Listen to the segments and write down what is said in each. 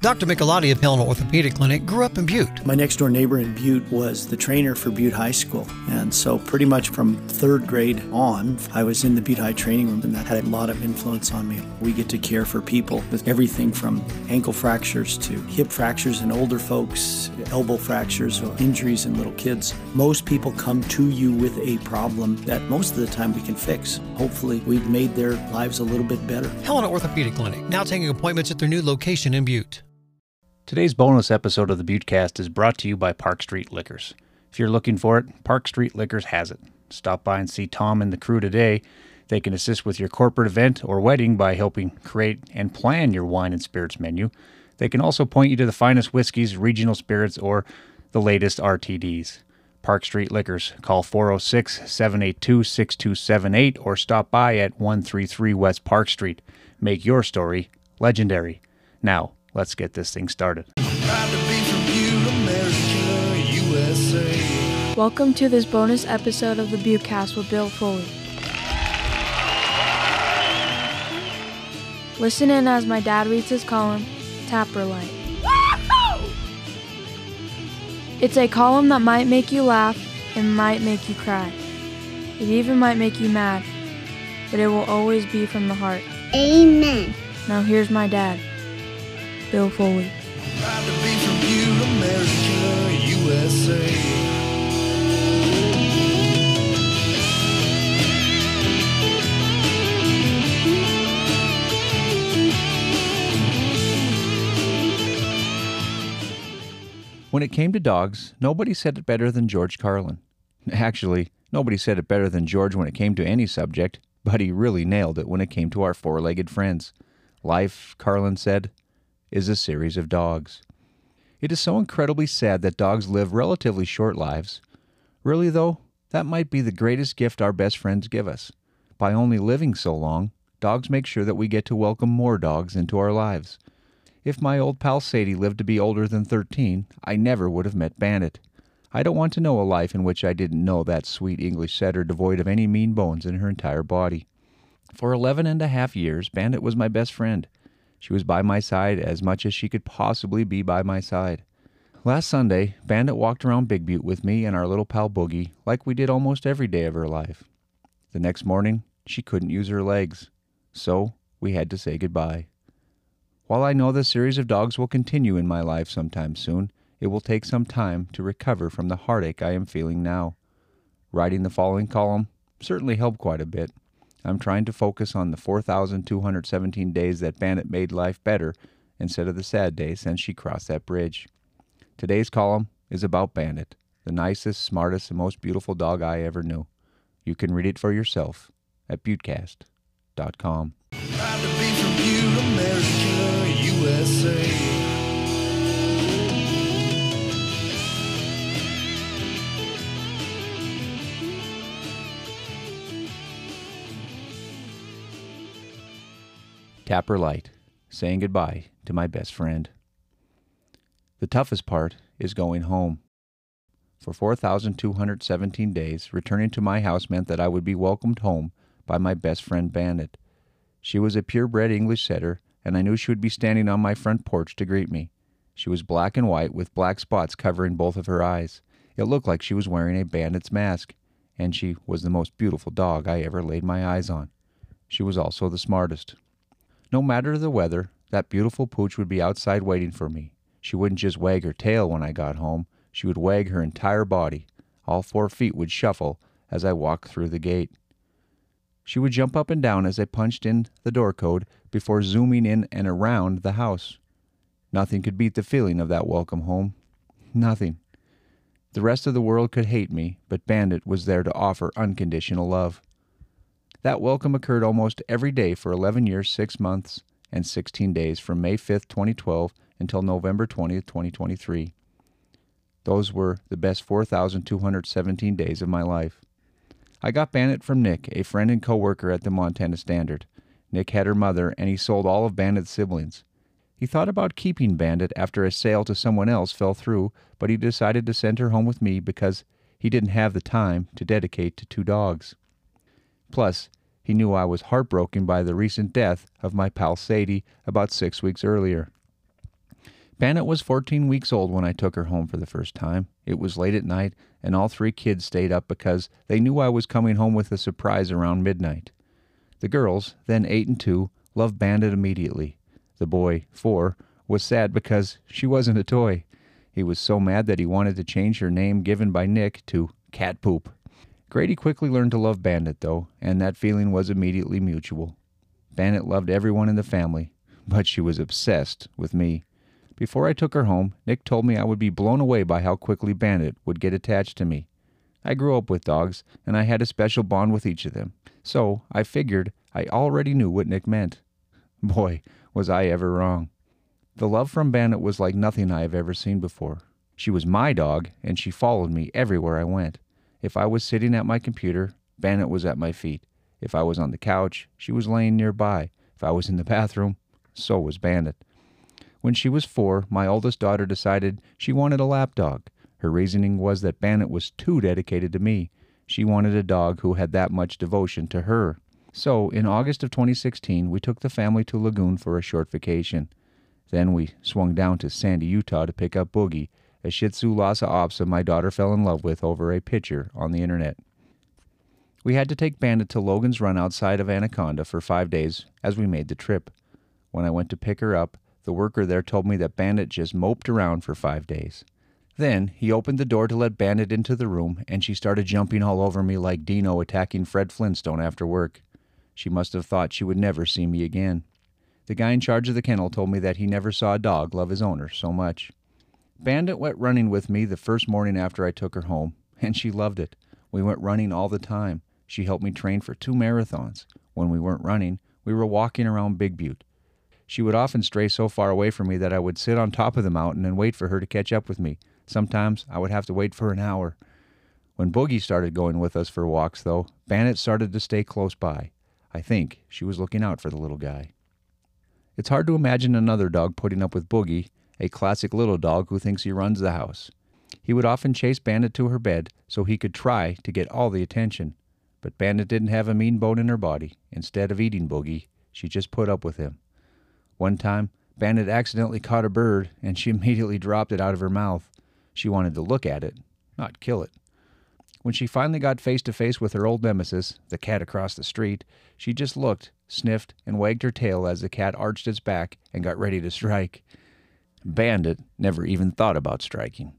Dr. Michelotti of Helena Orthopedic Clinic grew up in Butte. My next door neighbor in Butte was the trainer for Butte High School. And so, pretty much from third grade on, I was in the Butte High training room, and that had a lot of influence on me. We get to care for people with everything from ankle fractures to hip fractures in older folks, elbow fractures, or injuries in little kids. Most people come to you with a problem that most of the time we can fix. Hopefully, we've made their lives a little bit better. Helena Orthopedic Clinic, now taking appointments at their new location in Butte. Today's bonus episode of the Buttecast is brought to you by Park Street Liquors. If you're looking for it, Park Street Liquors has it. Stop by and see Tom and the crew today. They can assist with your corporate event or wedding by helping create and plan your wine and spirits menu. They can also point you to the finest whiskeys, regional spirits, or the latest RTDs. Park Street Liquors. Call 406 782 6278 or stop by at 133 West Park Street. Make your story legendary. Now, let's get this thing started. Welcome to this bonus episode of the Buttecast with Bill Foley. Listen in as my dad reads his column, Tapper Light. It's a column that might make you laugh and might make you cry. It even might make you mad, but it will always be from the heart. Amen. Now here's my dad, Bill Foley. When it came to dogs, nobody said it better than George Carlin. Actually, nobody said it better than George when it came to any subject, but he really nailed it when it came to our four legged friends. Life, Carlin said, is a series of dogs. It is so incredibly sad that dogs live relatively short lives. Really, though, that might be the greatest gift our best friends give us. By only living so long, dogs make sure that we get to welcome more dogs into our lives. If my old pal Sadie lived to be older than 13, I never would have met Bandit. I don't want to know a life in which I didn't know that sweet English setter devoid of any mean bones in her entire body. For eleven and a half years, Bandit was my best friend. She was by my side as much as she could possibly be by my side. Last Sunday, Bandit walked around Big Butte with me and our little pal Boogie like we did almost every day of her life. The next morning, she couldn't use her legs, so we had to say goodbye. While I know the series of dogs will continue in my life sometime soon, it will take some time to recover from the heartache I am feeling now. Writing the following column certainly helped quite a bit. I'm trying to focus on the 4,217 days that Bandit made life better instead of the sad days since she crossed that bridge. Today's column is about Bandit, the nicest, smartest, and most beautiful dog I ever knew. You can read it for yourself at buttecast.com. Tapper Light, saying goodbye to my best friend. The toughest part is going home. For 4,217 days, returning to my house meant that I would be welcomed home by my best friend Bandit. She was a purebred English setter, and I knew she would be standing on my front porch to greet me. She was black and white, with black spots covering both of her eyes. It looked like she was wearing a bandit's mask, and she was the most beautiful dog I ever laid my eyes on. She was also the smartest. No matter the weather, that beautiful pooch would be outside waiting for me. She wouldn't just wag her tail when I got home, she would wag her entire body. All four feet would shuffle as I walked through the gate. She would jump up and down as I punched in the door code before zooming in and around the house. Nothing could beat the feeling of that welcome home. Nothing. The rest of the world could hate me, but Bandit was there to offer unconditional love. That welcome occurred almost every day for 11 years, 6 months, and 16 days from May 5th, 2012 until November 20th, 2023. Those were the best 4,217 days of my life. I got Bandit from Nick, a friend and coworker at the Montana Standard. Nick had her mother, and he sold all of Bandit's siblings. He thought about keeping Bandit after a sale to someone else fell through, but he decided to send her home with me because he didn't have the time to dedicate to two dogs. Plus, he knew I was heartbroken by the recent death of my pal Sadie about six weeks earlier. Bandit was 14 weeks old when I took her home for the first time. It was late at night, and all three kids stayed up because they knew I was coming home with a surprise around midnight. The girls, then eight and two, loved Bandit immediately. The boy, four, was sad because she wasn't a toy. He was so mad that he wanted to change her name given by Nick to Cat Poop. Grady quickly learned to love Bandit, though, and that feeling was immediately mutual. Bandit loved everyone in the family, but she was obsessed with me. Before I took her home, Nick told me I would be blown away by how quickly Bandit would get attached to me. I grew up with dogs, and I had a special bond with each of them, so I figured I already knew what Nick meant. Boy, was I ever wrong. The love from Bandit was like nothing I have ever seen before. She was my dog, and she followed me everywhere I went. If I was sitting at my computer, Bandit was at my feet. If I was on the couch, she was laying nearby. If I was in the bathroom, so was Bandit. When she was four, my oldest daughter decided she wanted a lap dog. Her reasoning was that Bandit was too dedicated to me. She wanted a dog who had that much devotion to her. So, in August of 2016, we took the family to Lagoon for a short vacation. Then we swung down to Sandy, Utah to pick up Boogie, a Shih Tzu Lhasa Apso my daughter fell in love with over a picture on the internet. We had to take Bandit to Logan's Run outside of Anaconda for five days as we made the trip. When I went to pick her up, the worker there told me that Bandit just moped around for five days. Then he opened the door to let Bandit into the room, and she started jumping all over me like Dino attacking Fred Flintstone after work. She must have thought she would never see me again. The guy in charge of the kennel told me that he never saw a dog love his owner so much. Bandit went running with me the first morning after I took her home, and she loved it. We went running all the time. She helped me train for two marathons. When we weren't running, we were walking around Big Butte. She would often stray so far away from me that I would sit on top of the mountain and wait for her to catch up with me. Sometimes I would have to wait for an hour. When Boogie started going with us for walks, though, Bandit started to stay close by. I think she was looking out for the little guy. It's hard to imagine another dog putting up with Boogie, a classic little dog who thinks he runs the house. He would often chase Bandit to her bed so he could try to get all the attention. But Bandit didn't have a mean bone in her body. Instead of eating Boogie, she just put up with him. One time, Bandit accidentally caught a bird, and she immediately dropped it out of her mouth. She wanted to look at it, not kill it. When she finally got face to face with her old nemesis, the cat across the street, she just looked, sniffed, and wagged her tail as the cat arched its back and got ready to strike. Bandit never even thought about striking.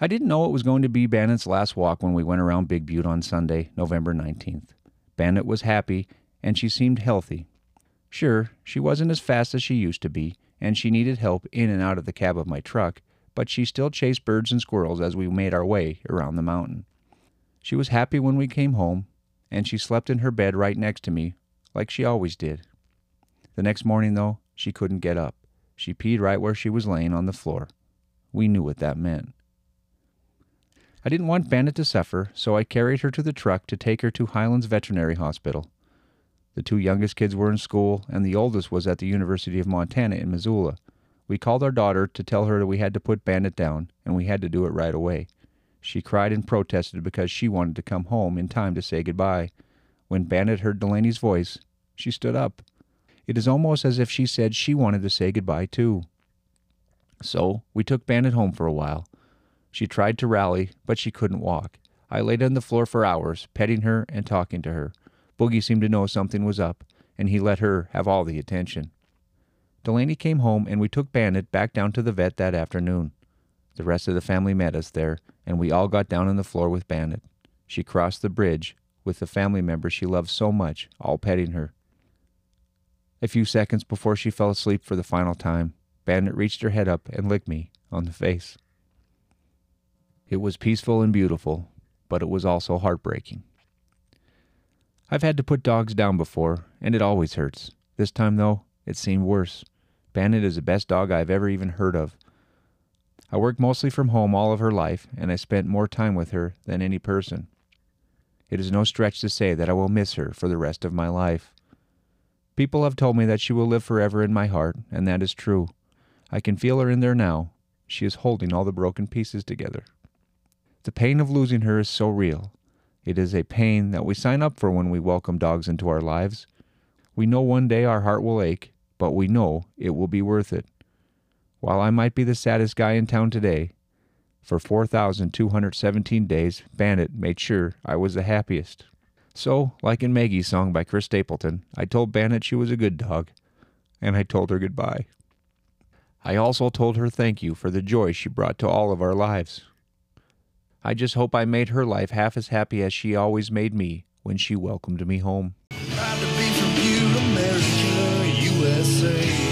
I didn't know it was going to be Bandit's last walk when we went around Big Butte on Sunday, November 19th. Bandit was happy, and she seemed healthy, Sure, she wasn't as fast as she used to be, and she needed help in and out of the cab of my truck, but she still chased birds and squirrels as we made our way around the mountain. She was happy when we came home, and she slept in her bed right next to me, like she always did. The next morning, though, she couldn't get up. She peed right where she was laying on the floor. We knew what that meant. I didn't want Bandit to suffer, so I carried her to the truck to take her to Highlands Veterinary Hospital. The two youngest kids were in school, and the oldest was at the University of Montana in Missoula. We called our daughter to tell her that we had to put Bandit down, and we had to do it right away. She cried and protested because she wanted to come home in time to say goodbye. When Bandit heard Delaney's voice, she stood up. It is almost as if she said she wanted to say goodbye too. So we took Bandit home for a while. She tried to rally, but she couldn't walk. I laid on the floor for hours, petting her and talking to her. Boogie seemed to know something was up, and he let her have all the attention. Delaney came home, and we took Bandit back down to the vet that afternoon. The rest of the family met us there, and we all got down on the floor with Bandit. She crossed the bridge with the family member she loved so much, all petting her. A few seconds before she fell asleep for the final time, Bandit reached her head up and licked me on the face. It was peaceful and beautiful, but it was also heartbreaking. I've had to put dogs down before, and it always hurts. This time, though, it seemed worse. Bandit is the best dog I've ever even heard of. I worked mostly from home all of her life, and I spent more time with her than any person. It is no stretch to say that I will miss her for the rest of my life. People have told me that she will live forever in my heart, and that is true. I can feel her in there now. She is holding all the broken pieces together. The pain of losing her is so real, it is a pain that we sign up for when we welcome dogs into our lives. We know one day our heart will ache, but we know it will be worth it. While I might be the saddest guy in town today, for 4,217 days, Bandit made sure I was the happiest. So, like in Maggie's song by Chris Stapleton, I told Bandit she was a good dog, and I told her goodbye. I also told her thank you for the joy she brought to all of our lives. I just hope I made her life half as happy as she always made me when she welcomed me home. USA.